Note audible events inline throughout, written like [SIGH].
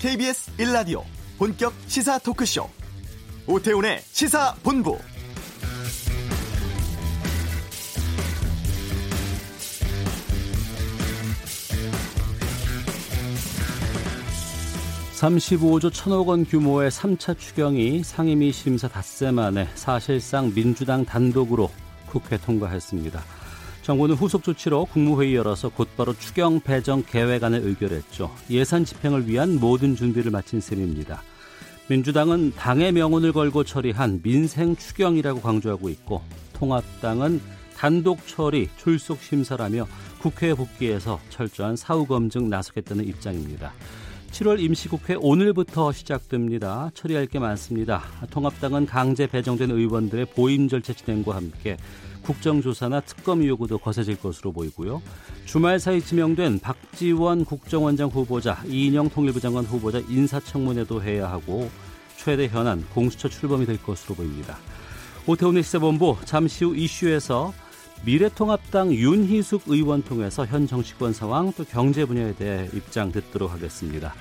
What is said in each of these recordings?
KBS 1라디오 본격 시사 토크쇼 오태훈의 시사본부 (35조 1천억 원) 규모의 (3차) 추경이 상임위 심사 닷새 만에 사실상 민주당 단독으로 국회 통과했습니다. 정부는 후속 조치로 국무회의 열어서 곧바로 추경 배정 계획안을 의결했죠. 예산 집행을 위한 모든 준비를 마친 셈입니다. 민주당은 당의 명운을 걸고 처리한 민생 추경이라고 강조하고 있고 통합당은 단독 처리, 출석 심사라며 국회에 복귀해서 철저한 사후 검증 나서겠다는 입장입니다. 7월 임시국회 오늘부터 시작됩니다. 처리할 게 많습니다. 통합당은 강제 배정된 의원들의 보임 절차 진행과 함께 국정조사나 특검 요구도 거세질 것으로 보이고요. 주말 사이 지명된 박지원 국정원장 후보자, 이인영 통일부 장관 후보자 인사청문회도 해야 하고 최대 현안 공수처 출범이 될 것으로 보입니다. 오태훈의 시사본부 잠시 후 이슈에서 미래통합당 윤희숙 의원 통해서 현 정치권 상황 또 경제 분야에 대해 입장 듣도록 하겠습니다.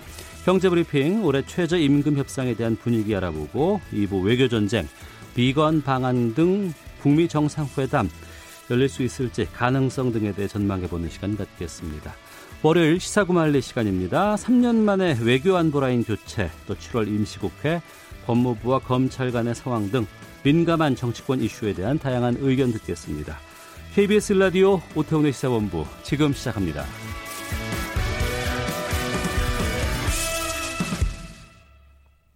경제브리핑 올해 최저임금 협상에 대한 분위기 알아보고 2부 외교전쟁, 비건 방안 등 북미 정상회담 열릴 수 있을지 가능성 등에 대해 전망해보는 시간 갖겠습니다. 월요일 시사구말리 시간입니다. 3년 만에 외교안보라인 교체, 또 7월 임시국회, 법무부와 검찰 간의 상황 등 민감한 정치권 이슈에 대한 다양한 의견 듣겠습니다. KBS 라디오 오태훈의 시사본부 지금 시작합니다.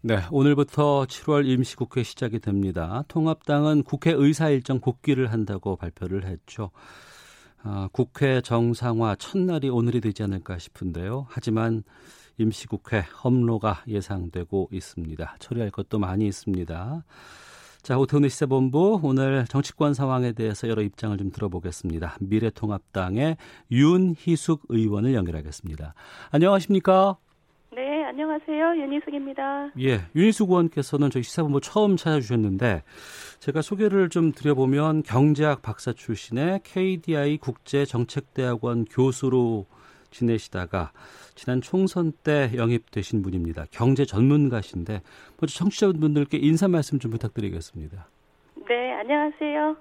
네, 오늘부터 7월 임시국회 시작이 됩니다. 통합당은 국회 의사 일정 복귀를 한다고 발표를 했죠. 아, 국회 정상화 첫날이 오늘이 되지 않을까 싶은데요. 하지만 임시국회 험로가 예상되고 있습니다. 처리할 것도 많이 있습니다. 자, 오태훈의 시사본부 오늘 정치권 상황에 대해서 여러 입장을 좀 들어보겠습니다. 미래통합당의 윤희숙 의원을 연결하겠습니다. 안녕하십니까? 네, 안녕하세요. 윤희숙입니다. 예, 윤희숙 의원께서는 저희 시사본부 처음 찾아주셨는데 제가 소개를 좀 드려보면 경제학 박사 출신의 KDI 국제정책대학원 교수로 지내시다가 지난 총선 때 영입되신 분입니다. 경제 전문가신데 먼저 청취자분들께 인사 말씀 좀 부탁드리겠습니다. 네, 안녕하세요.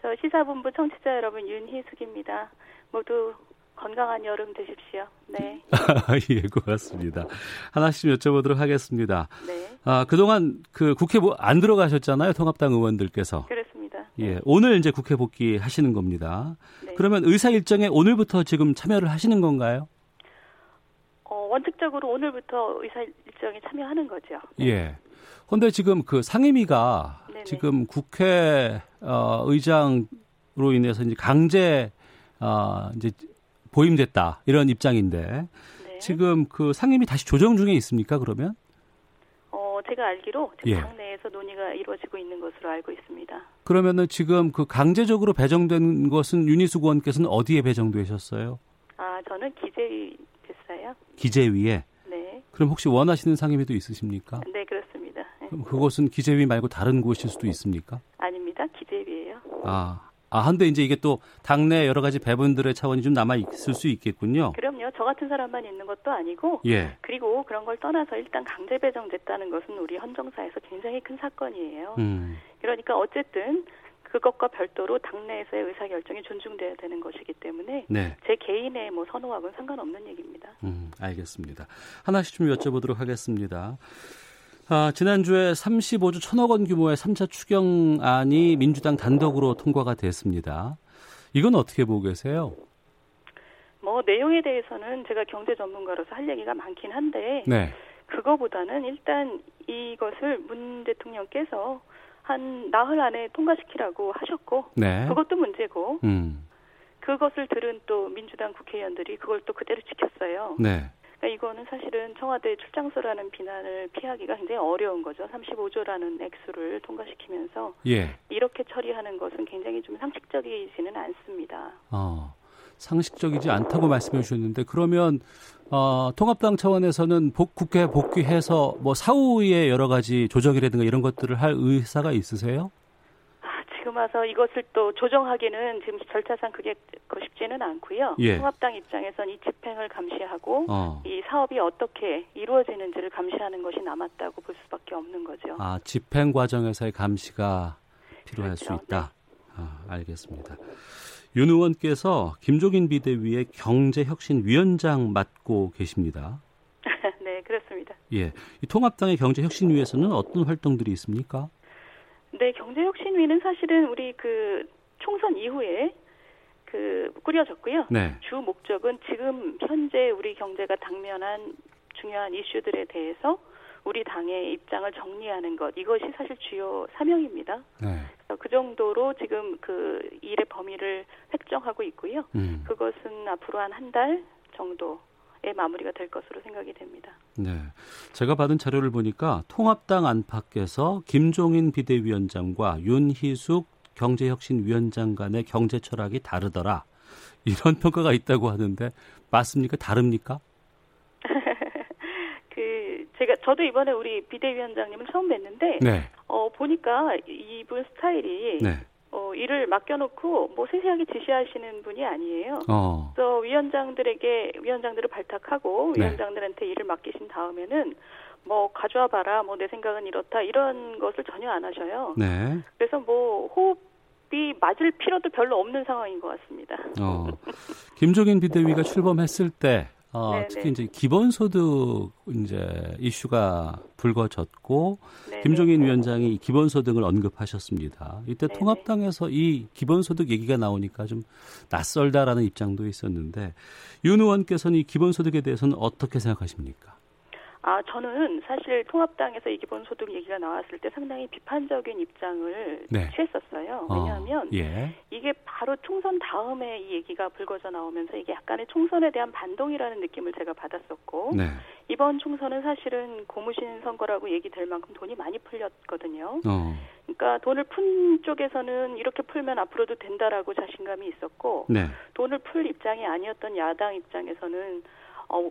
저 시사본부 청취자 여러분 윤희숙입니다. 모두 건강한 여름 되십시오. 네. [LAUGHS] 예, 고맙습니다. 하나씩 여쭤보도록 하겠습니다. 네. 아, 그동안 그 국회 뭐안 들어가셨잖아요. 통합당 의원들께서. 그렇습니다. 예, 네. 오늘 이제 국회 복귀 하시는 겁니다. 네. 그러면 의사 일정에 오늘부터 지금 참여를 하시는 건가요? 어, 원칙적으로 오늘부터 의사 일정에 참여하는 거죠. 예. 근데 지금 그 상임위가 네네. 지금 국회 어, 의장으로 인해서 이제 강제 어, 이제 보임됐다 이런 입장인데 네. 지금 그 상임위 다시 조정 중에 있습니까? 그러면? 어, 제가 알기로 지금 예. 당내에서 논의가 이루어지고 있는 것으로 알고 있습니다. 그러면은 지금 그 강제적으로 배정된 것은 윤희숙 의원께서는 어디에 배정되셨어요? 아, 저는 기재위 됐어요. 기재위에. 네. 그럼 혹시 원하시는 상임위도 있으십니까? 네, 그렇습니다. 네. 그럼 그것은 기재위 말고 다른 곳일 수도 있습니까? 아닙니다. 기재위예요. 아, 아, 한데 이제 이게 또 당내 여러 가지 배분들의 차원이 좀 남아 있을 수 있겠군요. 그럼요. 저 같은 사람만 있는 것도 아니고 예. 그리고 그런 걸 떠나서 일단 강제 배정됐다는 것은 우리 헌정사에서 굉장히 큰 사건이에요. 음. 그러니까 어쨌든 그것과 별도로 당내에서의 의사결정이 존중돼야 되는 것이기 때문에 네. 제 개인의 뭐 선호하고는 상관없는 얘기입니다. 음, 알겠습니다. 하나씩 좀 여쭤보도록 하겠습니다. 아, 지난주에 35조 1천억 원 규모의 3차 추경안이 민주당 단독으로 통과가 됐습니다. 이건 어떻게 보고 계세요? 뭐 내용에 대해서는 제가 경제 전문가로서 할 얘기가 많긴 한데 네. 그거보다는 일단 이것을 문 대통령께서 한 나흘 안에 통과시키라고 하셨고 네. 그것도 문제고 음. 그것을 들은 또 민주당 국회의원들이 그걸 또 그대로 지켰어요. 네. 그러니까 이거는 사실은 청와대 출장소라는 비난을 피하기가 굉장히 어려운 거죠. 35조라는 액수를 통과시키면서 예. 이렇게 처리하는 것은 굉장히 좀 상식적이지는 않습니다. 어. 상식적이지 않다고 말씀해 주셨는데 그러면 어, 통합당 차원에서는 복, 국회 복귀해서 뭐 사후에 여러 가지 조정이라든가 이런 것들을 할 의사가 있으세요? 와서 이것을 또 조정하기는 지금 절차상 그게 그 쉽지는 않고요. 예. 통합당 입장에선 이 집행을 감시하고 어. 이 사업이 어떻게 이루어지는지를 감시하는 것이 남았다고 볼 수밖에 없는 거죠. 아, 집행 과정에서의 감시가 필요할 수 그렇죠. 있다. 아, 알겠습니다. 윤 의원께서 김종인 비대위의 경제혁신위원장 맡고 계십니다. [LAUGHS] 네, 그렇습니다. 예. 이 통합당의 경제혁신위에서는 어떤 활동들이 있습니까? 네, 경제혁신위는 사실은 우리 그 총선 이후에 그 꾸려졌고요. 네. 주 목적은 지금 현재 우리 경제가 당면한 중요한 이슈들에 대해서 우리 당의 입장을 정리하는 것 이것이 사실 주요 사명입니다. 네. 그 정도로 지금 그 일의 범위를 획정하고 있고요. 음. 그것은 앞으로 한 한 달 정도에 마무리가 될 것으로 생각이 됩니다. 네. 제가 받은 자료를 보니까 통합당 안팎에서 김종인 비대위원장과 윤희숙 경제혁신위원장 간의 경제 철학이 다르더라. 이런 [LAUGHS] 평가가 있다고 하는데 맞습니까? 다릅니까? [LAUGHS] 그 제가 저도 이번에 우리 비대위원장님을 처음 뵀는데 네. 어 보니까 이분 스타일이 네. 어 일을 맡겨놓고 뭐 세세하게 지시하시는 분이 아니에요. 어. 그래서 위원장들에게 위원장들을 발탁하고 네. 위원장들한테 일을 맡기신 다음에는 뭐 가져와 봐라 뭐 내 생각은 이렇다 이런 것을 전혀 안 하셔요. 네. 그래서 뭐 호흡이 맞을 필요도 별로 없는 상황인 것 같습니다. 어. 김종인 비대위가 출범했을 때 어, 네, 특히 네. 이제 기본소득 이제 이슈가 불거졌고 네, 김종인 네. 위원장이 이 기본소득을 언급하셨습니다. 이때 네, 통합당에서 이 기본소득 얘기가 나오니까 좀 낯설다라는 입장도 있었는데 윤 의원께서는 이 기본소득에 대해서는 어떻게 생각하십니까? 아, 저는 사실 통합당에서 이 기본 소득 얘기가 나왔을 때 상당히 비판적인 입장을 네. 취했었어요. 어, 왜냐하면 예. 이게 바로 총선 다음에 이 얘기가 불거져 나오면서 이게 약간의 총선에 대한 반동이라는 느낌을 제가 받았었고 네. 이번 총선은 사실은 고무신 선거라고 얘기될 만큼 돈이 많이 풀렸거든요. 어. 그러니까 돈을 푼 쪽에서는 이렇게 풀면 앞으로도 된다라고 자신감이 있었고 네. 돈을 풀 입장이 아니었던 야당 입장에서는 어,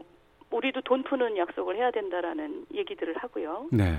우리도 돈 푸는 약속을 해야 된다라는 얘기들을 하고요. 네.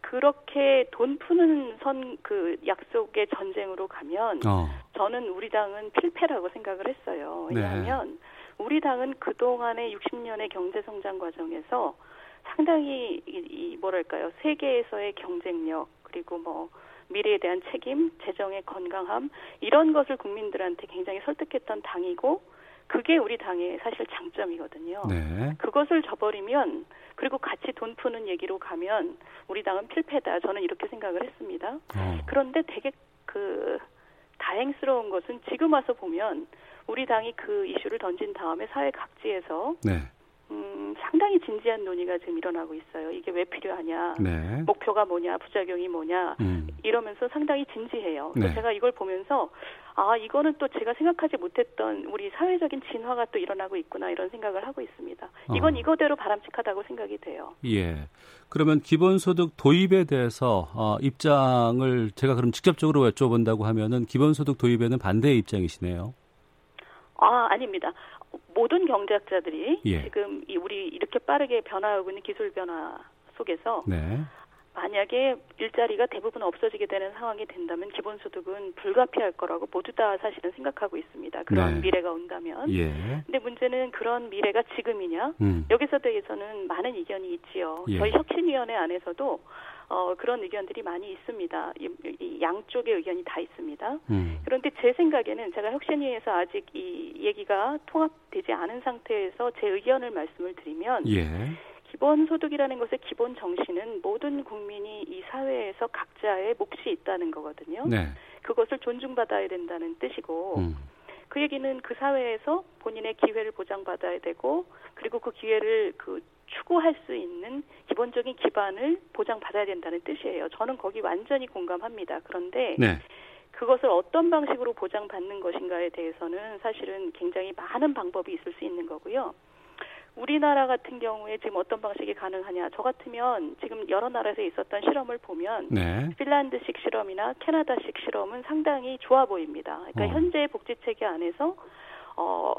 그렇게 돈 푸는 선 그 약속의 전쟁으로 가면 어. 저는 우리 당은 필패라고 생각을 했어요. 왜냐하면 우리 당은 그동안의 60년의 경제 성장 과정에서 상당히 이, 이 뭐랄까요 세계에서의 경쟁력 그리고 뭐 미래에 대한 책임, 재정의 건강함 이런 것을 국민들한테 굉장히 설득했던 당이고 그게 우리 당의 사실 장점이거든요. 네. 그것을 저버리면 그리고 같이 돈 푸는 얘기로 가면 우리 당은 필패다. 저는 이렇게 생각을 했습니다. 어. 그런데 되게 그 다행스러운 것은 지금 와서 보면 우리 당이 그 이슈를 던진 다음에 사회 각지에서 네. 음, 상당히 진지한 논의가 지금 일어나고 있어요. 이게 왜 필요하냐, 네. 목표가 뭐냐, 부작용이 뭐냐 음. 이러면서 상당히 진지해요. 네. 제가 이걸 보면서 아 이거는 또 제가 생각하지 못했던 우리 사회적인 진화가 또 일어나고 있구나 이런 생각을 하고 있습니다. 이건 어. 이거대로 바람직하다고 생각이 돼요. 예. 그러면 기본소득 도입에 대해서 어, 입장을 제가 그럼 직접적으로 여쭤본다고 하면은 기본소득 도입에는 반대의 입장이시네요. 아 아닙니다. 모든 경제학자들이 예. 지금 이 우리 이렇게 빠르게 변화하고 있는 기술 변화 속에서 네. 만약에 일자리가 대부분 없어지게 되는 상황이 된다면 기본소득은 불가피할 거라고 모두 다 사실은 생각하고 있습니다. 그런 네. 미래가 온다면. 예. 근데 문제는 그런 미래가 지금이냐? 음. 여기서 대해서는 많은 의견이 있지요. 예. 저희 혁신위원회 안에서도 어, 그런 의견들이 많이 있습니다. 이, 이 양쪽의 의견이 다 있습니다. 음. 그런데 제 생각에는 제가 혁신위에서 아직 이 얘기가 통합되지 않은 상태에서 제 의견을 말씀을 드리면 예. 기본소득이라는 것의 기본 정신은 모든 국민이 이 사회에서 각자의 몫이 있다는 거거든요. 네. 그것을 존중받아야 된다는 뜻이고 음. 그 얘기는 그 사회에서 본인의 기회를 보장받아야 되고 그리고 그 기회를 그 추구할 수 있는 기본적인 기반을 보장받아야 된다는 뜻이에요. 저는 거기 완전히 공감합니다. 그런데 네. 그것을 어떤 방식으로 보장받는 것인가에 대해서는 사실은 굉장히 많은 방법이 있을 수 있는 거고요. 우리나라 같은 경우에 지금 어떤 방식이 가능하냐? 저 같으면 지금 여러 나라에서 있었던 실험을 보면 네. 핀란드식 실험이나 캐나다식 실험은 상당히 좋아 보입니다. 그러니까 어. 현재 복지 체계 안에서 어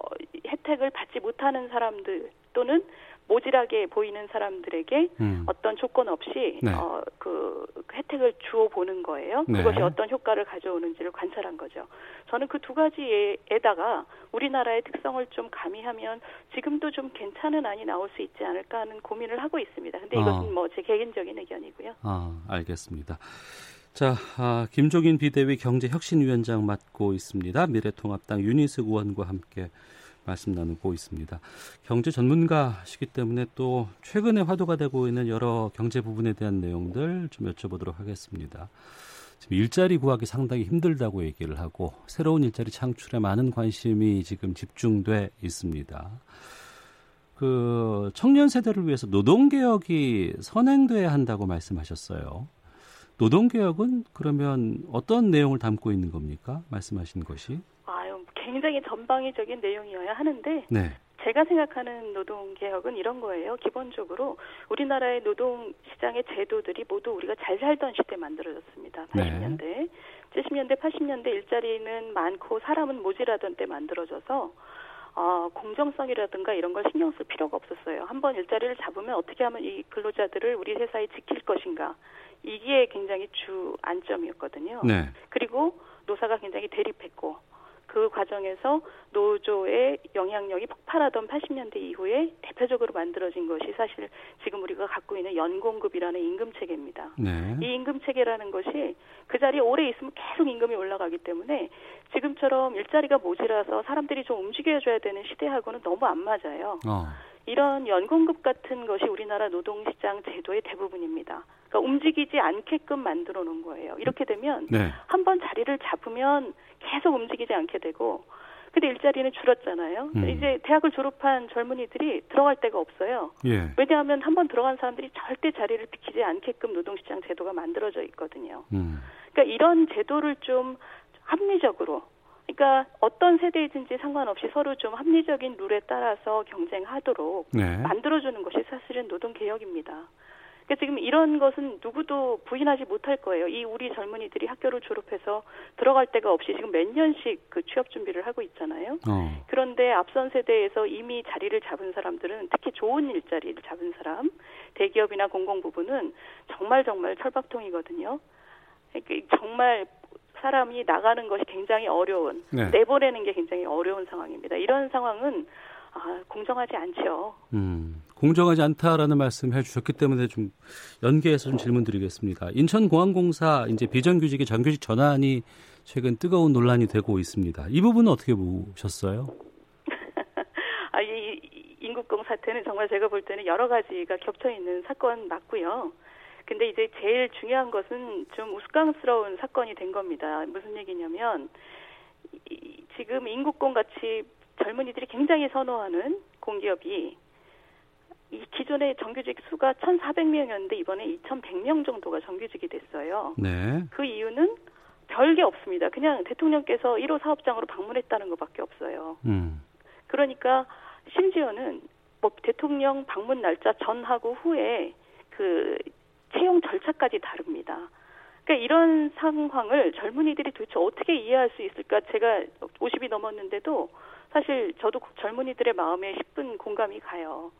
혜택을 받지 못하는 사람들도 또는 모질하게 보이는 사람들에게 음. 어떤 조건 없이 네. 어, 그 혜택을 주어 보는 거예요. 네. 그것이 어떤 효과를 가져오는지를 관찰한 거죠. 저는 그 두 가지에다가 우리나라의 특성을 좀 가미하면 지금도 좀 괜찮은 안이 나올 수 있지 않을까 하는 고민을 하고 있습니다. 근데 이것은 어. 뭐제 개인적인 의견이고요. 아, 알겠습니다. 자, 아, 김종인 비대위 경제혁신위원장 맡고 있습니다. 미래통합당 유니스 의원과 함께 말씀 나누고 있습니다. 경제 전문가시기 때문에 또 최근에 화두가 되고 있는 여러 경제 부분에 대한 내용들 좀 여쭤보도록 하겠습니다. 지금 일자리 구하기 상당히 힘들다고 얘기를 하고 새로운 일자리 창출에 많은 관심이 지금 집중돼 있습니다. 그 청년 세대를 위해서 노동 개혁이 선행돼야 한다고 말씀하셨어요. 노동 개혁은 그러면 어떤 내용을 담고 있는 겁니까? 말씀하신 것이? 굉장히 전방위적인 내용이어야 하는데 네. 제가 생각하는 노동 개혁은 이런 거예요. 기본적으로 우리나라의 노동 시장의 제도들이 모두 우리가 잘 살던 시대에 만들어졌습니다. 80년대, 네. 70년대, 80년대 일자리는 많고 사람은 모질하던 때 만들어져서 어, 공정성이라든가 이런 걸 신경 쓸 필요가 없었어요. 한번 일자리를 잡으면 어떻게 하면 이 근로자들을 우리 회사에 지킬 것인가 이게 굉장히 주 안점이었거든요. 네. 그리고 노사가 굉장히 대립했고 그 과정에서 노조의 영향력이 폭발하던 80년대 이후에 대표적으로 만들어진 것이 사실 지금 우리가 갖고 있는 연공급이라는 임금 체계입니다. 네. 이 임금 체계라는 것이 그 자리에 오래 있으면 계속 임금이 올라가기 때문에 지금처럼 일자리가 모자라서 사람들이 좀 움직여줘야 되는 시대하고는 너무 안 맞아요. 어. 이런 연공급 같은 것이 우리나라 노동시장 제도의 대부분입니다. 그러니까 움직이지 않게끔 만들어 놓은 거예요. 이렇게 되면 네. 한번 자리를 잡으면 계속 움직이지 않게 되고 근데 일자리는 줄었잖아요. 음. 이제 대학을 졸업한 젊은이들이 들어갈 데가 없어요. 예. 왜냐하면 한번 들어간 사람들이 절대 자리를 비키지 않게끔 노동시장 제도가 만들어져 있거든요. 음. 그러니까 이런 제도를 좀 합리적으로 그러니까 어떤 세대이든지 상관없이 서로 좀 합리적인 룰에 따라서 경쟁하도록 네. 만들어주는 것이 사실은 노동 개혁입니다. 그러니까 지금 이런 것은 누구도 부인하지 못할 거예요. 이 우리 젊은이들이 학교를 졸업해서 들어갈 데가 없이 지금 몇 년씩 그 취업 준비를 하고 있잖아요. 어. 그런데 앞선 세대에서 이미 자리를 잡은 사람들은 특히 좋은 일자리를 잡은 사람, 대기업이나 공공 부분은 정말 정말 철박통이거든요. 그러니까 정말 사람이 나가는 것이 굉장히 어려운 네. 내보내는 게 굉장히 어려운 상황입니다. 이런 상황은 아, 공정하지 않죠. 음. 공정하지 않다라는 말씀 해주셨기 때문에 좀 연계해서 좀 질문 드리겠습니다. 인천공항공사 이제 비정규직의 정규직 전환이 최근 뜨거운 논란이 되고 있습니다. 이 부분은 어떻게 보셨어요? [LAUGHS] 아, 이 인국공 사태는 정말 제가 볼 때는 여러 가지가 겹쳐 있는 사건 맞고요. 근데 이제 제일 중요한 것은 좀 우스꽝스러운 사건이 된 겁니다. 무슨 얘기냐면 이, 지금 인국공 같이 젊은이들이 굉장히 선호하는 공기업이 이 기존의 정규직 수가 1,400명이었는데 이번에 2,100명 정도가 정규직이 됐어요. 네. 그 이유는 별게 없습니다. 그냥 대통령께서 1호 사업장으로 방문했다는 것밖에 없어요. 음. 그러니까 심지어는 뭐 대통령 방문 날짜 전하고 후에 그 채용 절차까지 다릅니다. 그러니까 이런 상황을 젊은이들이 도대체 어떻게 이해할 수 있을까? 제가 50이 넘었는데도 사실 저도 젊은이들의 마음에 10분 공감이 가요.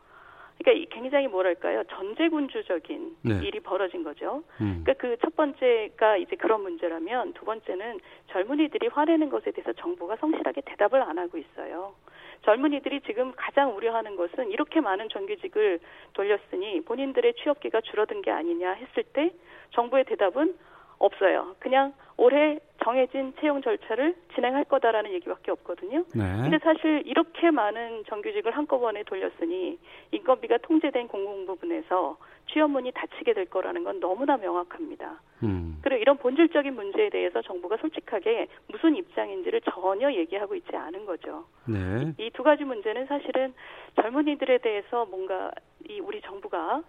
그러니까 굉장히 뭐랄까요 전제군주적인 네. 일이 벌어진 거죠. 음. 그러니까 그 첫 번째가 이제 그런 문제라면 두 번째는 젊은이들이 화내는 것에 대해서 정부가 성실하게 대답을 안 하고 있어요. 젊은이들이 지금 가장 우려하는 것은 이렇게 많은 정규직을 돌렸으니 본인들의 취업기가 줄어든 게 아니냐 했을 때 정부의 대답은 없어요. 그냥 올해 정해진 채용 절차를 진행할 거다라는 얘기밖에 없거든요. 네. 근데 사실 이렇게 많은 정규직을 한꺼번에 돌렸으니 인건비가 통제된 공공 부분에서 취업문이 닫히게 될 거라는 건 너무나 명확합니다. 음. 그리고 이런 본질적인 문제에 대해서 정부가 솔직하게 무슨 입장인지를 전혀 얘기하고 있지 않은 거죠. 네. 이두 가지 문제는 사실은 젊은이들에 대해서 뭔가 이 우리 정부가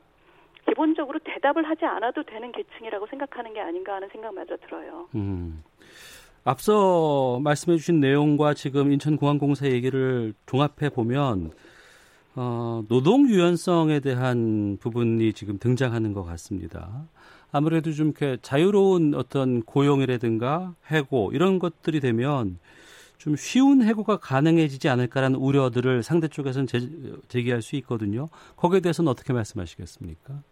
기본적으로 대답을 하지 않아도 되는 계층이라고 생각하는 게 아닌가 하는 생각마저 들어요. 음. 앞서 말씀해 주신 내용과 지금 인천공항공사 얘기를 종합해 보면 어, 노동 유연성에 대한 부분이 지금 등장하는 것 같습니다. 아무래도 좀 이렇게 자유로운 어떤 고용이라든가 해고 이런 것들이 되면 좀 쉬운 해고가 가능해지지 않을까라는 우려들을 상대 쪽에서는 제, 제기할 수 있거든요. 거기에 대해서는 어떻게 말씀하시겠습니까?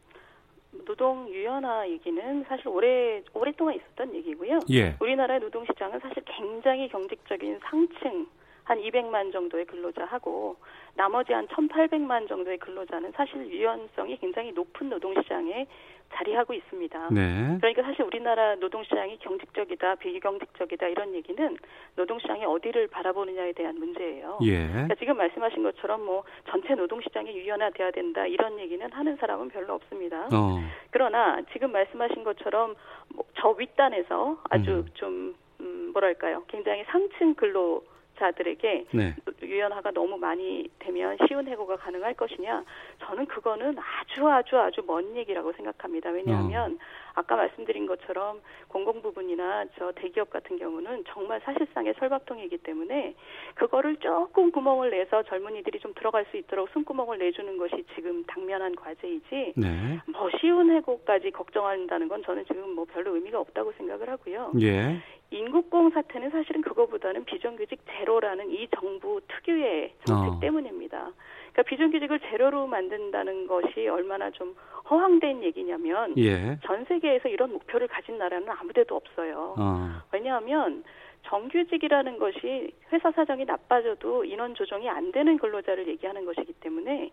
노동 유연화 얘기는 사실 오래 오랫동안 있었던 얘기고요. 예. 우리나라의 노동 시장은 사실 굉장히 경직적인 상층 한 200만 정도의 근로자하고 나머지 한 1,800만 정도의 근로자는 사실 유연성이 굉장히 높은 노동시장에 자리하고 있습니다. 네. 그러니까 사실 우리나라 노동시장이 경직적이다, 비경직적이다 이런 얘기는 노동시장이 어디를 바라보느냐에 대한 문제예요. 예. 그러니까 지금 말씀하신 것처럼 뭐 전체 노동시장이 유연화돼야 된다 이런 얘기는 하는 사람은 별로 없습니다. 어. 그러나 지금 말씀하신 것처럼 뭐 저 윗단에서 아주 음. 좀 음, 뭐랄까요, 굉장히 상층 근로 자들에게 네. 유연화가 너무 많이 되면 쉬운 해고가 가능할 것이냐? 저는 그거는 아주 아주 아주 먼 얘기라고 생각합니다. 왜냐하면 어. 아까 말씀드린 것처럼 공공 부분이나 저 대기업 같은 경우는 정말 사실상의 설박통이기 때문에 그거를 조금 구멍을 내서 젊은이들이 좀 들어갈 수 있도록 숨구멍을 내주는 것이 지금 당면한 과제이지 네. 뭐 쉬운 해고까지 걱정한다는 건 저는 지금 뭐 별로 의미가 없다고 생각을 하고요. 예. 인국공 사태는 사실은 그거보다는 비정규직 제로라는 이 정부 특유의 정책 어. 때문입니다. 그러니까 비정규직을 제로로 만든다는 것이 얼마나 좀 허황된 얘기냐면 예. 전 세계에서 이런 목표를 가진 나라는 아무데도 없어요. 어. 왜냐하면 정규직이라는 것이 회사 사정이 나빠져도 인원 조정이 안 되는 근로자를 얘기하는 것이기 때문에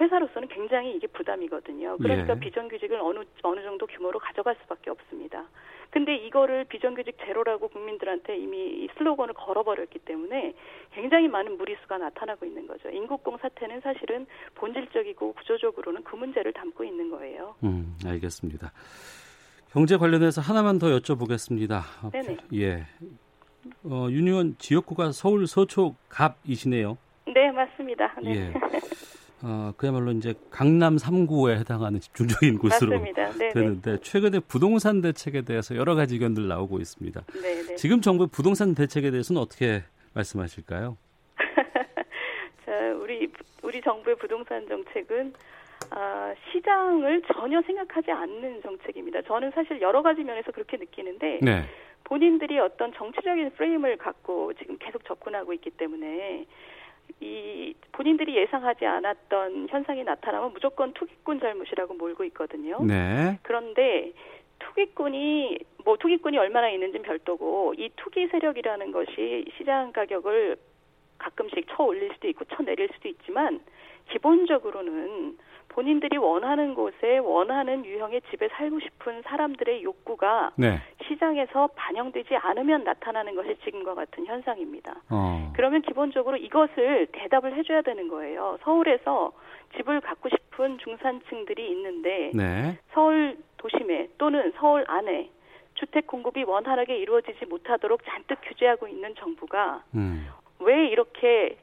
회사로서는 굉장히 이게 부담이거든요. 그러니까 예. 비정규직을 어느 어느 정도 규모로 가져갈 수밖에 없습니다. 근데 이거를 비정규직 제로라고 국민들한테 이미 이 슬로건을 걸어버렸기 때문에 굉장히 많은 무리수가 나타나고 있는 거죠. 인국공 사태는 사실은 본질적이고 구조적으로는 그 문제를 담고 있는 거예요. 음, 알겠습니다. 경제 관련해서 하나만 더 여쭤보겠습니다. 어, 네네. 예. 어, 윤 의원 지역구가 서울 서초 갑이시네요. 네, 맞습니다. 네. 예. [LAUGHS] 어, 그야말로 이제 강남 3구에 해당하는 집중적인 곳으로. 네, 네. 되는데 최근에 부동산 대책에 대해서 여러 가지 의견들 나오고 있습니다. 네, 네. 지금 정부의 부동산 대책에 대해서는 어떻게 말씀하실까요? [LAUGHS] 자, 우리 우리 정부의 부동산 정책은 아, 시장을 전혀 생각하지 않는 정책입니다. 저는 사실 여러 가지 면에서 그렇게 느끼는데 네. 본인들이 어떤 정치적인 프레임을 갖고 지금 계속 접근하고 있기 때문에 이 본인들이 예상하지 않았던 현상이 나타나면 무조건 투기꾼 잘못이라고 몰고 있거든요. 네. 그런데 투기꾼이 뭐 투기꾼이 얼마나 있는지는 별도고 이 투기 세력이라는 것이 시장 가격을 가끔씩 쳐 올릴 수도 있고 쳐 내릴 수도 있지만 기본적으로는 본인들이 원하는 곳에 원하는 유형의 집에 살고 싶은 사람들의 욕구가 네. 시장에서 반영되지 않으면 나타나는 것이 지금과 같은 현상입니다. 어. 그러면 기본적으로 이것을 대답을 해줘야 되는 거예요. 서울에서 집을 갖고 싶은 중산층들이 있는데 네. 서울 도심에 또는 서울 안에 주택 공급이 원활하게 이루어지지 못하도록 잔뜩 규제하고 있는 정부가 음. 왜 이렇게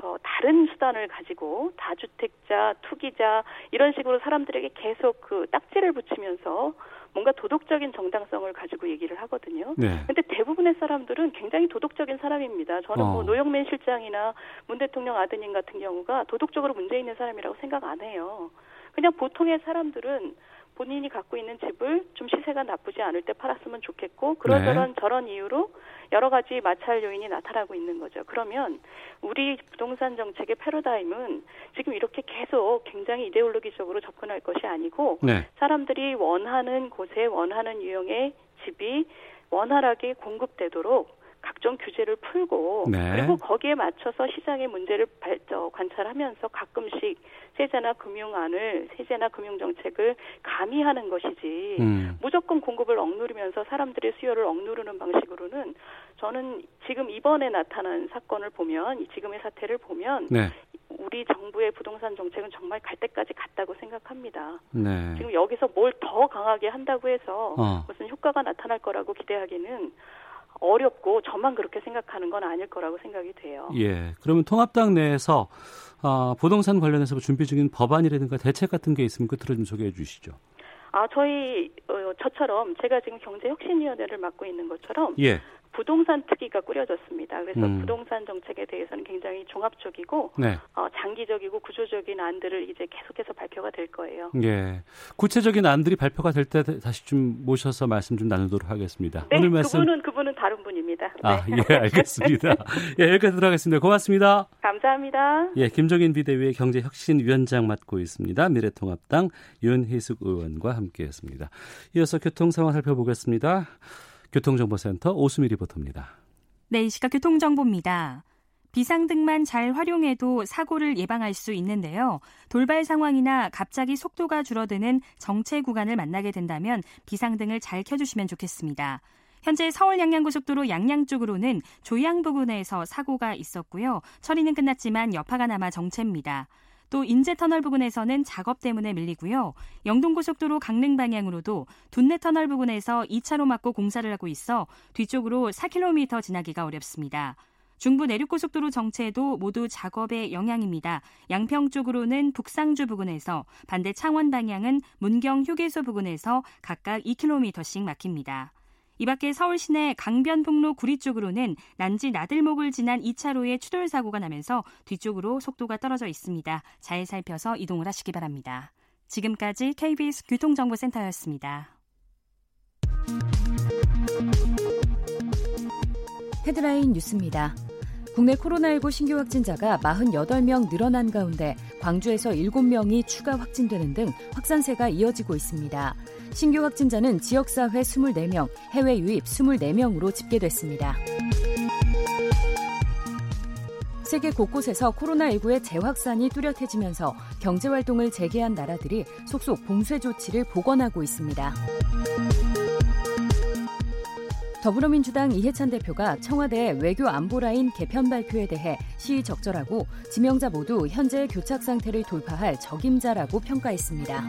저 다른 수단을 가지고 다주택자, 투기자 이런 식으로 사람들에게 계속 그 딱지를 붙이면서 뭔가 도덕적인 정당성을 가지고 얘기를 하거든요. 네. 근데 대부분의 사람들은 굉장히 도덕적인 사람입니다. 저는 어. 뭐 노영민 실장이나 문 대통령 아드님 같은 경우가 도덕적으로 문제 있는 사람이라고 생각 안 해요. 그냥 보통의 사람들은 본인이 갖고 있는 집을 좀 시세가 나쁘지 않을 때 팔았으면 좋겠고 그러저런 저런 이유로 여러 가지 마찰 요인이 나타나고 있는 거죠. 그러면 우리 부동산 정책의 패러다임은 지금 이렇게 계속 굉장히 이데올로기적으로 접근할 것이 아니고 네. 사람들이 원하는 곳에 원하는 유형의 집이 원활하게 공급되도록 각종 규제를 풀고 네. 그리고 거기에 맞춰서 시장의 문제를 발, 저, 관찰하면서 가끔씩 세제나 금융안을 세제나 금융 정책을 가미하는 것이지 음. 무조건 공급을 억누르면서 사람들의 수요를 억누르는 방식으로는 저는 지금 이번에 나타난 사건을 보면 이 지금의 사태를 보면 네. 우리 정부의 부동산 정책은 정말 갈 때까지 갔다고 생각합니다. 네. 지금 여기서 뭘 더 강하게 한다고 해서 어. 무슨 효과가 나타날 거라고 기대하기는 어렵고 저만 그렇게 생각하는 건 아닐 거라고 생각이 돼요. 예. 그러면 통합당 내에서 어, 부동산 관련해서 뭐 준비 중인 법안이라든가 대책 같은 게 있으면 끝으로 좀 소개해 주시죠. 아 저희 어, 저처럼 제가 지금 경제혁신위원회를 맡고 있는 것처럼 예. 부동산 특위가 꾸려졌습니다. 그래서 음. 부동산 정책에 대해서는 굉장히 종합적이고 네. 어, 장기적이고 구조적인 안들을 이제 계속해서 발표가 될 거예요. 예. 구체적인 안들이 발표가 될 때 다시 좀 모셔서 말씀 좀 나누도록 하겠습니다. 네, 오늘 말씀 그분은 그분은 다른 분입니다. 네. 아, 예, 알겠습니다. [LAUGHS] 예, 여기까지 들어가겠습니다. 고맙습니다. 감사합니다. 예, 김종인 비대위의 경제혁신위원장 맡고 있습니다. 미래통합당 윤희숙 의원과 함께했습니다. 이어서 교통 상황 살펴보겠습니다. 교통정보센터 오수미 리포터입니다. 네, 이 시각 교통정보입니다. 비상등만 잘 활용해도 사고를 예방할 수 있는데요. 돌발 상황이나 갑자기 속도가 줄어드는 정체 구간을 만나게 된다면 비상등을 잘 켜주시면 좋겠습니다. 현재 서울 양양고속도로 양양 쪽으로는 조양 부근에서 사고가 있었고요. 처리는 끝났지만 여파가 남아 정체입니다. 또 인제터널 부근에서는 작업 때문에 밀리고요. 영동고속도로 강릉 방향으로도 둔내터널 부근에서 2차로 막고 공사를 하고 있어 뒤쪽으로 4km 지나기가 어렵습니다. 중부 내륙고속도로 정체도 모두 작업의 영향입니다. 양평 쪽으로는 북상주 부근에서 반대 창원 방향은 문경 휴게소 부근에서 각각 2km씩 막힙니다. 이 밖에 서울 시내 강변북로 구리 쪽으로는 난지 나들목을 지난 2차로에 추돌 사고가 나면서 뒤쪽으로 속도가 떨어져 있습니다. 잘 살펴서 이동을 하시기 바랍니다. 지금까지 KBS 교통정보센터였습니다. 헤드라인 뉴스입니다. 국내 코로나19 신규 확진자가 48명 늘어난 가운데 광주에서 7명이 추가 확진되는 등 확산세가 이어지고 있습니다. 신규 확진자는 지역사회 24명, 해외 유입 24명으로 집계됐습니다. 세계 곳곳에서 코로나19의 재확산이 뚜렷해지면서 경제활동을 재개한 나라들이 속속 봉쇄 조치를 복원하고 있습니다. 더불어민주당 이해찬 대표가 청와대 외교 안보라인 개편 발표에 대해 시의 적절하고 지명자 모두 현재 교착 상태를 돌파할 적임자라고 평가했습니다.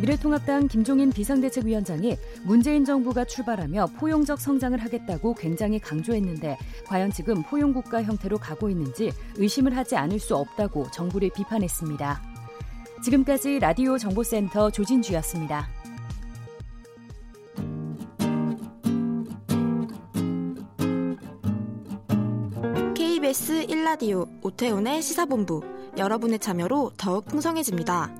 미래통합당 김종인 비상대책위원장이 문재인 정부가 출발하며 포용적 성장을 하겠다고 굉장히 강조했는데 과연 지금 포용국가 형태로 가고 있는지 의심을 하지 않을 수 없다고 정부를 비판했습니다. 지금까지 라디오 정보센터 조진주였습니다. KBS 1라디오 오태훈의 시사본부 여러분의 참여로 더욱 풍성해집니다.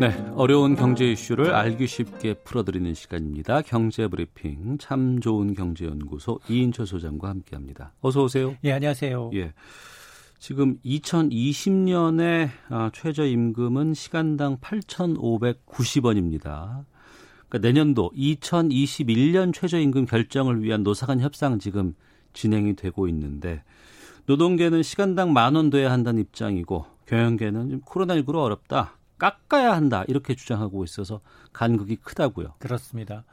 네, 어려운 경제 이슈를 알기 쉽게 풀어드리는 시간입니다. 경제 브리핑 참 좋은 경제연구소 이인철 소장과 함께합니다. 어서 오세요. 예, 안녕하세요. 예. 지금 2020년에 아, 최저임금은 시간당 8,590원입니다. 그러니까 내년도 2021년 최저임금 결정을 위한 노사간 협상 지금 진행이 되고 있는데 노동계는 시간당 만 원 돼야 한다는 입장이고 경영계는 코로나19로 어렵다. 깎아야 한다 이렇게 주장하고 있어서 간극이 크다고요. 그렇습니다.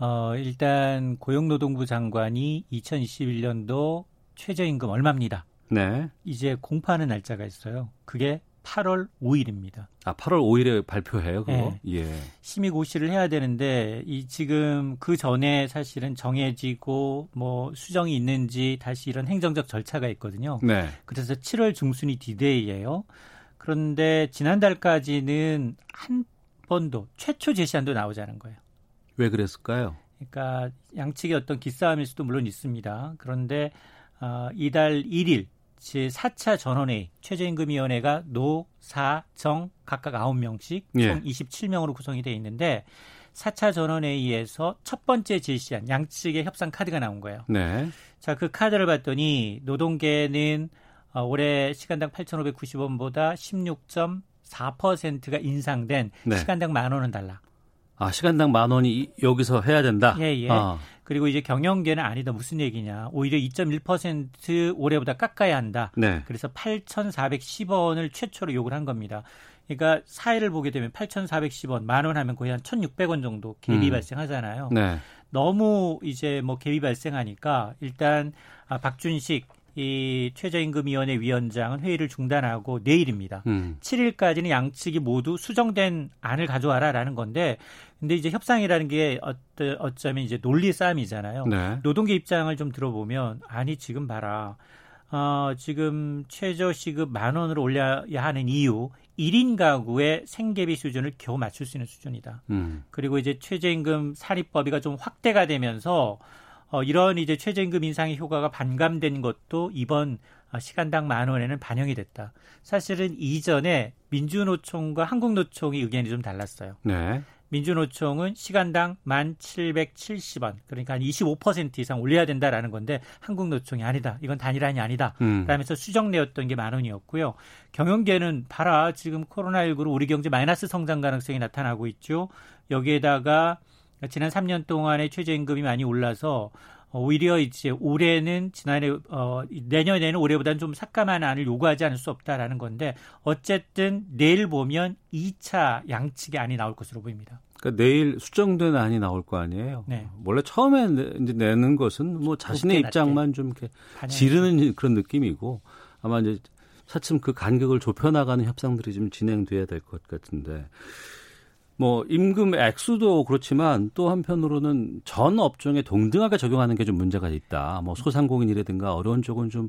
어, 일단 고용노동부 장관이 2021년도 최저임금 얼마입니다. 네. 이제 공파하는 날짜가 있어요. 그게 8월 5일입니다. 아, 8월 5일에 발표해요, 그거? 네. 예. 심의 고시를 해야 되는데 이 지금 그 전에 사실은 정해지고 뭐 수정이 있는지 다시 이런 행정적 절차가 있거든요. 네. 그래서 7월 중순이 디데이예요. 그런데 지난달까지는 한 번도 최초 제시안도 나오지 않은 거예요. 왜 그랬을까요? 그러니까 양측의 어떤 기싸움일 수도 물론 있습니다. 그런데 어, 이달 1일 제 4차 전원회의 최저임금위원회가 노, 사, 정 각각 9명씩 예. 총 27명으로 구성이 되어 있는데 4차 전원회의에서 첫 번째 제시한 양측의 협상 카드가 나온 거예요. 네. 자, 그 카드를 봤더니 노동계는 어, 올해 시간당 8,590원보다 16.4%가 인상된 네. 시간당 만 원은 달라. 아, 시간당 만 원이 여기서 해야 된다? 예, 예. 아. 그리고 이제 경영계는 아니다. 무슨 얘기냐. 오히려 2.1% 올해보다 깎아야 한다. 네. 그래서 8,410원을 최초로 요구를 한 겁니다. 그러니까 사회를 보게 되면 8,410원, 만 원 하면 거의 한 1,600원 정도 갭이 음. 발생하잖아요. 네. 너무 이제 뭐 갭이 발생하니까 일단 아, 박준식 이 최저임금위원회 위원장은 회의를 중단하고 내일입니다. 음. 7일까지는 양측이 모두 수정된 안을 가져와라라는 건데, 근데 이제 협상이라는 게 어떠, 어쩌면 이제 논리 싸움이잖아요. 네. 노동계 입장을 좀 들어보면 아니 지금 봐라. 어, 지금 최저 시급 만 원으로 올려야 하는 이유 1인 가구의 생계비 수준을 겨우 맞출 수 있는 수준이다. 음. 그리고 이제 최저임금 사립법이가 좀 확대가 되면서 어, 이런 이제 최저임금 인상의 효과가 반감된 것도 이번 시간당 만 원에는 반영이 됐다. 사실은 이전에 민주노총과 한국노총의 의견이 좀 달랐어요. 네. 민주노총은 시간당 1,770원, 그러니까 한25% 이상 올려야 된다라는 건데 한국노총이 아니다. 이건 단일안이 아니다. 음. 라면서 수정내었던 게 만 원이었고요. 경영계는 봐라. 지금 코로나19로 우리 경제 마이너스 성장 가능성이 나타나고 있죠. 여기에다가 지난 3년 동안의 최저임금이 많이 올라서 오히려 이제 올해는 지난해 어 내년에는 올해보다는 좀 삭감한 안을 요구하지 않을 수 없다라는 건데 어쨌든 내일 보면 2차 양측의 안이 나올 것으로 보입니다. 그러니까 내일 수정된 안이 나올 거 아니에요. 네. 원래 처음에 이제 내는 것은 뭐 자신의 입장만 좀 이렇게 지르는 그런 느낌이고 아마 이제 차츰 그 간격을 좁혀 나가는 협상들이 좀 진행돼야 될 것 같은데 뭐 임금 액수도 그렇지만 또 한편으로는 전 업종에 동등하게 적용하는 게 좀 문제가 있다. 뭐 소상공인이라든가 어려운 쪽은 좀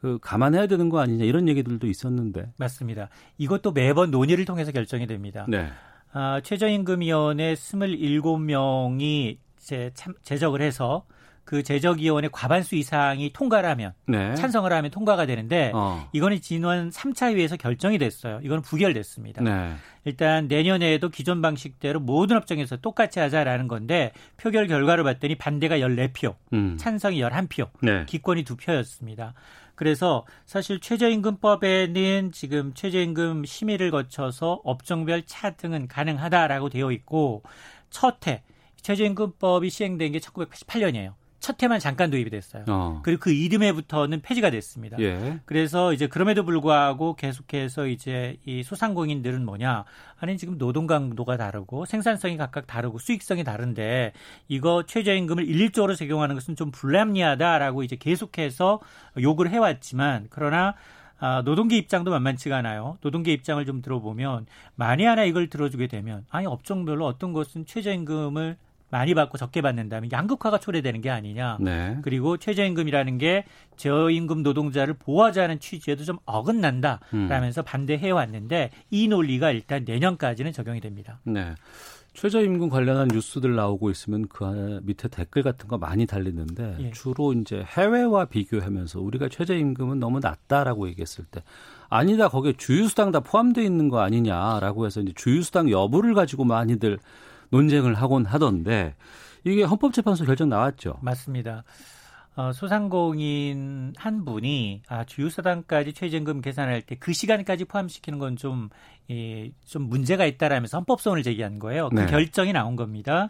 그 감안해야 되는 거 아니냐 이런 얘기들도 있었는데. 맞습니다. 이것도 매번 논의를 통해서 결정이 됩니다. 네. 아, 최저임금위원회 27명이 제 참, 제적을 해서 그 제적위원회 과반수 이상이 통과를 하면 네. 찬성을 하면 통과가 되는데 어. 이거는 지난 3차 회의에서 결정이 됐어요. 이거는 부결됐습니다. 네. 일단 내년에도 기존 방식대로 모든 업종에서 똑같이 하자라는 건데 표결 결과를 봤더니 반대가 14표, 음. 찬성이 11표, 네. 기권이 2표였습니다. 그래서 사실 최저임금법에는 지금 최저임금 심의를 거쳐서 업종별 차등은 가능하다라고 되어 있고 첫해 최저임금법이 시행된 게 1988년이에요. 첫 해만 잠깐 도입이 됐어요. 어. 그리고 그 이듬해부터는 폐지가 됐습니다. 예. 그래서 이제 그럼에도 불구하고 계속해서 이제 이 소상공인들은 뭐냐? 아니 지금 노동 강도가 다르고 생산성이 각각 다르고 수익성이 다른데 이거 최저임금을 일률적으로 적용하는 것은 좀 불합리하다라고 이제 계속해서 요구를 해왔지만 그러나 아, 노동계 입장도 만만치가 않아요. 노동계 입장을 좀 들어보면 만에 하나 이걸 들어주게 되면 아니 업종별로 어떤 것은 최저임금을 많이 받고 적게 받는다면 양극화가 초래되는 게 아니냐. 네. 그리고 최저임금이라는 게 저임금 노동자를 보호하자는 취지에도 좀 어긋난다. 음. 라면서 반대해 왔는데 이 논리가 일단 내년까지는 적용이 됩니다. 네. 최저임금 관련한 뉴스들 나오고 있으면 그 밑에 댓글 같은 거 많이 달리는데 예. 주로 이제 해외와 비교하면서 우리가 최저임금은 너무 낮다라고 얘기했을 때 아니다 거기에 주유수당 다 포함되어 있는 거 아니냐라고 해서 이제 주유수당 여부를 가지고 많이들 논쟁을 하곤 하던데 이게 헌법재판소 결정 나왔죠. 맞습니다. 어, 소상공인 한 분이 아, 주유소당까지 최저임금 계산할 때 그 시간까지 포함시키는 건 좀, 예, 좀 문제가 있다라면서 헌법소원을 제기한 거예요. 그 네. 결정이 나온 겁니다.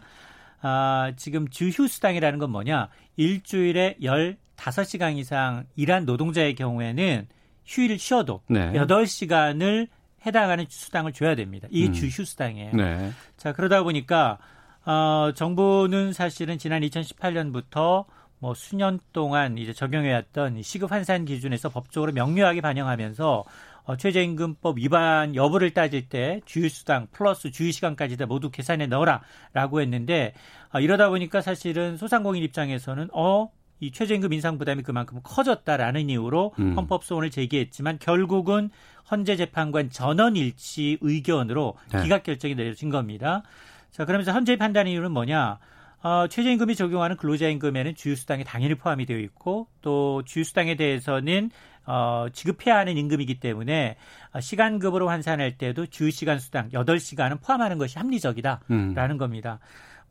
아, 지금 주휴수당이라는 건 뭐냐? 일주일에 15시간 이상 일한 노동자의 경우에는 휴일 쉬어도 네. 8시간을 해당하는 수당을 줘야 됩니다. 이게 음. 주휴 수당이에요. 네. 자 그러다 보니까 어, 정부는 사실은 지난 2018년부터 뭐 수년 동안 이제 적용해왔던 시급 환산 기준에서 법적으로 명료하게 반영하면서 어, 최저임금법 위반 여부를 따질 때 주휴수당 플러스 주휴시간까지 다 모두 계산에 넣어라라고 했는데 어, 이러다 보니까 사실은 소상공인 입장에서는 어, 이 최저임금 인상 부담이 그만큼 커졌다라는 이유로 음. 헌법 소원을 제기했지만 결국은 헌재 재판관 전원 일치 의견으로 네. 기각 결정이 내려진 겁니다. 자, 그러면서 헌재 판단 이유는 뭐냐? 어, 최저임금이 적용하는 근로자임금에는 주휴수당이 당연히 포함이 되어 있고 또 주휴수당에 대해서는 어, 지급해야 하는 임금이기 때문에 어, 시간급으로 환산할 때도 주휴시간 수당 8시간은 포함하는 것이 합리적이다라는 음. 겁니다.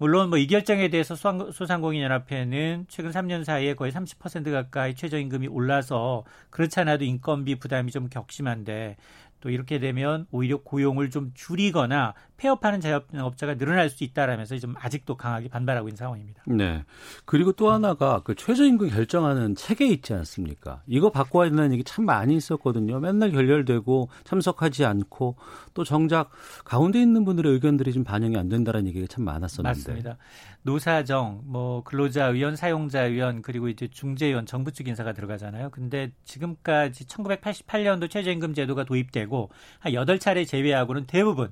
물론 뭐 이 결정에 대해서 소상공인연합회는 최근 3년 사이에 거의 30% 가까이 최저임금이 올라서 그렇지 않아도 인건비 부담이 좀 격심한데 또 이렇게 되면 오히려 고용을 좀 줄이거나 폐업하는 자영업자가 늘어날 수 있다라면서 좀 아직도 강하게 반발하고 있는 상황입니다. 네. 그리고 또 하나가 그 최저임금 결정하는 체계 있지 않습니까? 이거 바꿔야 된다는 얘기 참 많이 있었거든요. 맨날 결렬되고 참석하지 않고 또 정작 가운데 있는 분들의 의견들이 좀 반영이 안 된다는 얘기가 참 많았었는데. 맞습니다. 노사정, 뭐 근로자 의원, 사용자 의원 그리고 이제 중재위원 정부 측 인사가 들어가잖아요. 근데 지금까지 1988년도 최저임금 제도가 도입되고 한 8차례 제외하고는 대부분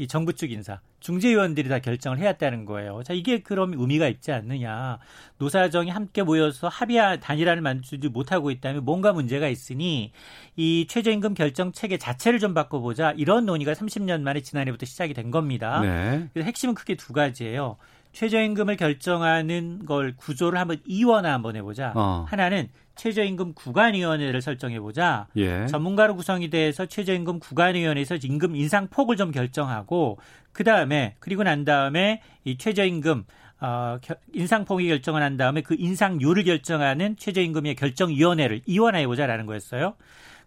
이 정부 측 인사, 중재위원들이 다 결정을 해왔다는 거예요. 자, 이게 그럼 의미가 있지 않느냐. 노사정이 함께 모여서 합의 단일화를 만들지 못하고 있다면 뭔가 문제가 있으니 이 최저임금 결정 체계 자체를 좀 바꿔보자. 이런 논의가 30년 만에 지난해부터 시작이 된 겁니다. 네. 그래서 핵심은 크게 두 가지예요. 최저임금을 결정하는 걸 구조를 한번 이원화 한번 해보자. 어. 하나는 최저임금 구간위원회를 설정해보자. 예. 전문가로 구성이 돼서 최저임금 구간위원회에서 임금 인상 폭을 좀 결정하고 그 다음에 그리고 난 다음에 이 최저임금 어, 인상폭이 결정을 한 다음에 그 인상률을 결정하는 최저임금의 결정위원회를 이원화해보자라는 거였어요.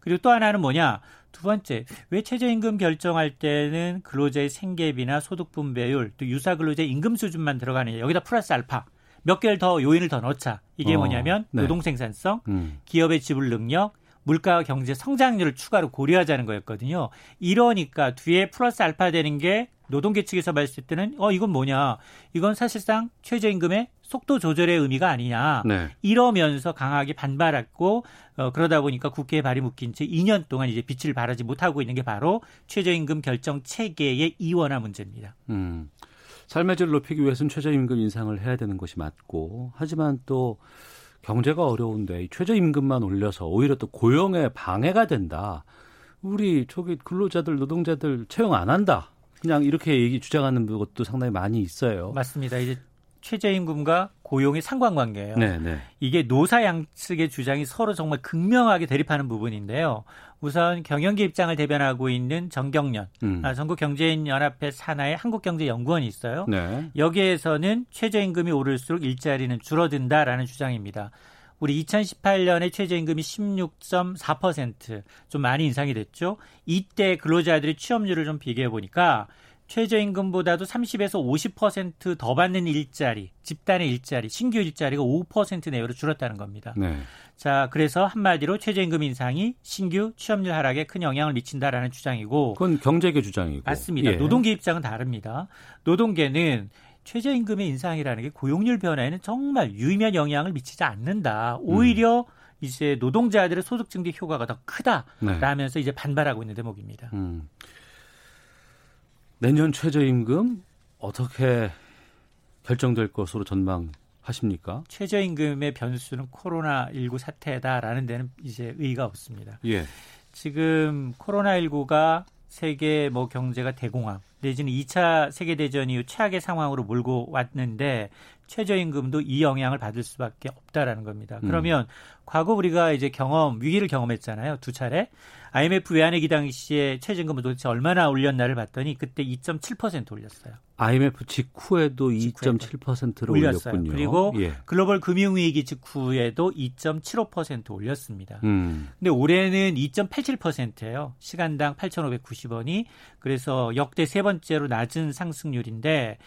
그리고 또 하나는 뭐냐? 두 번째, 왜 최저임금 결정할 때는 근로자의 생계비나 소득 분배율, 또 유사 근로자의 임금 수준만 들어가느냐. 여기다 플러스 알파. 몇 개를 더 요인을 더 넣자. 이게 어, 뭐냐면 네. 노동 생산성, 음. 기업의 지불 능력, 물가와 경제 성장률을 추가로 고려하자는 거였거든요. 이러니까 뒤에 플러스 알파 되는 게 노동계 측에서 봤을 때는 어 이건 뭐냐? 이건 사실상 최저임금의 속도 조절의 의미가 아니냐. 네. 이러면서 강하게 반발했고 어, 그러다 보니까 국회에 발이 묶인 채 2년 동안 이제 빛을 발하지 못하고 있는 게 바로 최저임금 결정 체계의 이원화 문제입니다. 음. 삶의 질을 높이기 위해서는 최저임금 인상을 해야 되는 것이 맞고 하지만 또 경제가 어려운데 최저임금만 올려서 오히려 또 고용에 방해가 된다. 우리 저기 근로자들 노동자들 채용 안 한다. 그냥 이렇게 얘기 주장하는 것도 상당히 많이 있어요. 맞습니다. 이제 최저임금과 고용의 상관관계예요. 네, 네. 이게 노사 양측의 주장이 서로 정말 극명하게 대립하는 부분인데요. 우선 경영계 입장을 대변하고 있는 정경련, 음. 아, 전국 경제인 연합회 산하의 한국경제연구원이 있어요. 네. 여기에서는 최저임금이 오를수록 일자리는 줄어든다라는 주장입니다. 우리 2018년에 최저임금이 16.4%좀 많이 인상이 됐죠. 이때 근로자들의 취업률을 좀 비교해 보니까 최저임금보다도 30에서 50%더 받는 일자리, 집단의 일자리, 신규 일자리가 5% 내외로 줄었다는 겁니다. 네. 자, 그래서 한마디로 최저임금 인상이 신규 취업률 하락에 큰 영향을 미친다라는 주장이고 그건 경제계 주장이고 맞습니다. 예. 노동계 입장은 다릅니다. 노동계는 최저임금의 인상이라는 게 고용률 변화에는 정말 유의미한 영향을 미치지 않는다. 오히려 음. 이제 노동자들의 소득 증대 효과가 더 크다라면서 네. 이제 반발하고 있는 대목입니다. 음. 내년 최저임금 어떻게 결정될 것으로 전망하십니까? 최저임금의 변수는 코로나19 사태다라는 데는 이제 의의가 없습니다. 예. 지금 코로나19가 세계 뭐 경제가 대공황 내지는 2차 세계 대전 이후 최악의 상황으로 몰고 왔는데 최저임금도 이 영향을 받을 수밖에 없다라는 겁니다. 음. 그러면 음. 과거 우리가 이제 경험 위기를 경험했잖아요. 두 차례. IMF 외환위기 당시에 최저임금을 도대체 얼마나 올렸나를 봤더니 그때 2.7% 올렸어요. IMF 직후에도 2.7%를 올렸어요. 올렸군요. 그리고 예. 글로벌 금융위기 직후에도 2.75% 올렸습니다. 음. 근데 올해는 2.87%예요. 시간당 8,590원이 그래서 역대 세 번째로 낮은 상승률인데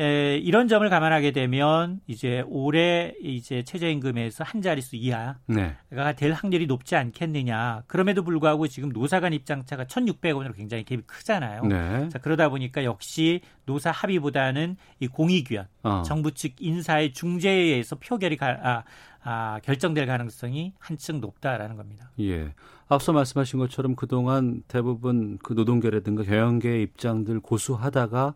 에, 이런 점을 감안하게 되면 이제 올해 이제 최저임금에서 한 자릿수 이하가 네. 될 확률이 높지 않겠느냐. 그럼에도 불구하고 지금 노사간 입장차가 1,600원으로 굉장히 갭이 크잖아요. 네. 자, 그러다 보니까 역시 노사 합의보다는 이 공익위원, 어. 정부 측 인사의 중재에 의해서 표결이 가, 아, 아, 결정될 가능성이 한층 높다라는 겁니다. 예. 앞서 말씀하신 것처럼 그동안 대부분 그 노동계라든가 경영계의 입장들 고수하다가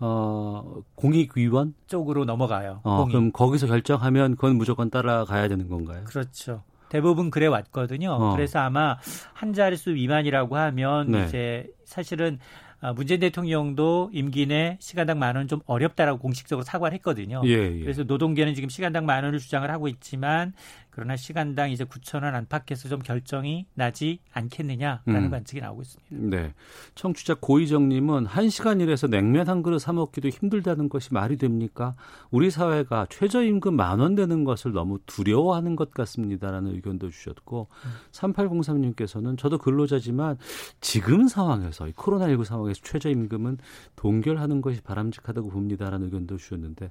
어, 공익위원 쪽으로 넘어가요. 어, 그럼 거기서 결정하면 그건 무조건 따라가야 되는 건가요? 그렇죠. 대부분 그래 왔거든요. 어. 그래서 아마 한 자릿수 미만이라고 하면 네. 이제 사실은 아, 문재인 대통령도 임기 내 시간당 만 원 좀 어렵다라고 공식적으로 사과를 했거든요. 예, 예. 그래서 노동계는 지금 시간당 만 원을 주장을 하고 있지만 그러나 시간당 이제 9천 원 안팎에서 좀 결정이 나지 않겠느냐라는 음. 관측이 나오고 있습니다. 네. 청취자 고희정님은 한 시간 일해서 냉면 한 그릇 사 먹기도 힘들다는 것이 말이 됩니까? 우리 사회가 최저임금 만 원 되는 것을 너무 두려워하는 것 같습니다라는 의견도 주셨고 음. 3803님께서는 저도 근로자지만 지금 상황에서 코로나19 상황에서 최저임금은 동결하는 것이 바람직하다고 봅니다라는 의견도 주셨는데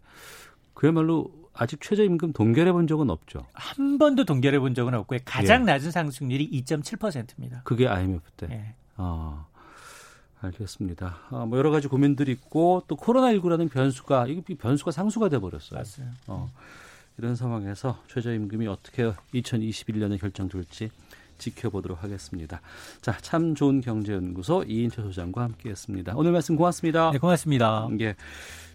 그야말로 아직 최저임금 동결해 본 적은 없죠. 한 번도 동결해 본 적은 없고요. 가장 예. 낮은 상승률이 2.7%입니다. 그게 IMF 때. 예. 아, 알겠습니다. 아, 뭐 여러 가지 고민들이 있고 또 코로나19라는 변수가 이게 변수가 상수가 돼 버렸어요. 맞아요. 어, 이런 상황에서 최저임금이 어떻게 2021년에 결정될지 지켜보도록 하겠습니다. 자, 참 좋은 경제연구소 이인철 소장과 함께했습니다. 오늘 말씀 고맙습니다. 네, 고맙습니다. 예.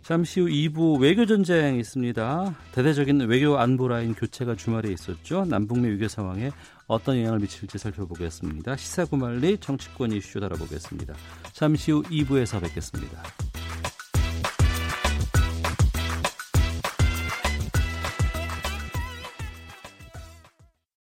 잠시 후 2부 외교 전쟁 있습니다. 대대적인 외교 안보 라인 교체가 주말에 있었죠. 남북미 위교 상황에 어떤 영향을 미칠지 살펴보겠습니다. 시사구말리 정치권 이슈 다뤄보겠습니다. 잠시 후 2부에서 뵙겠습니다.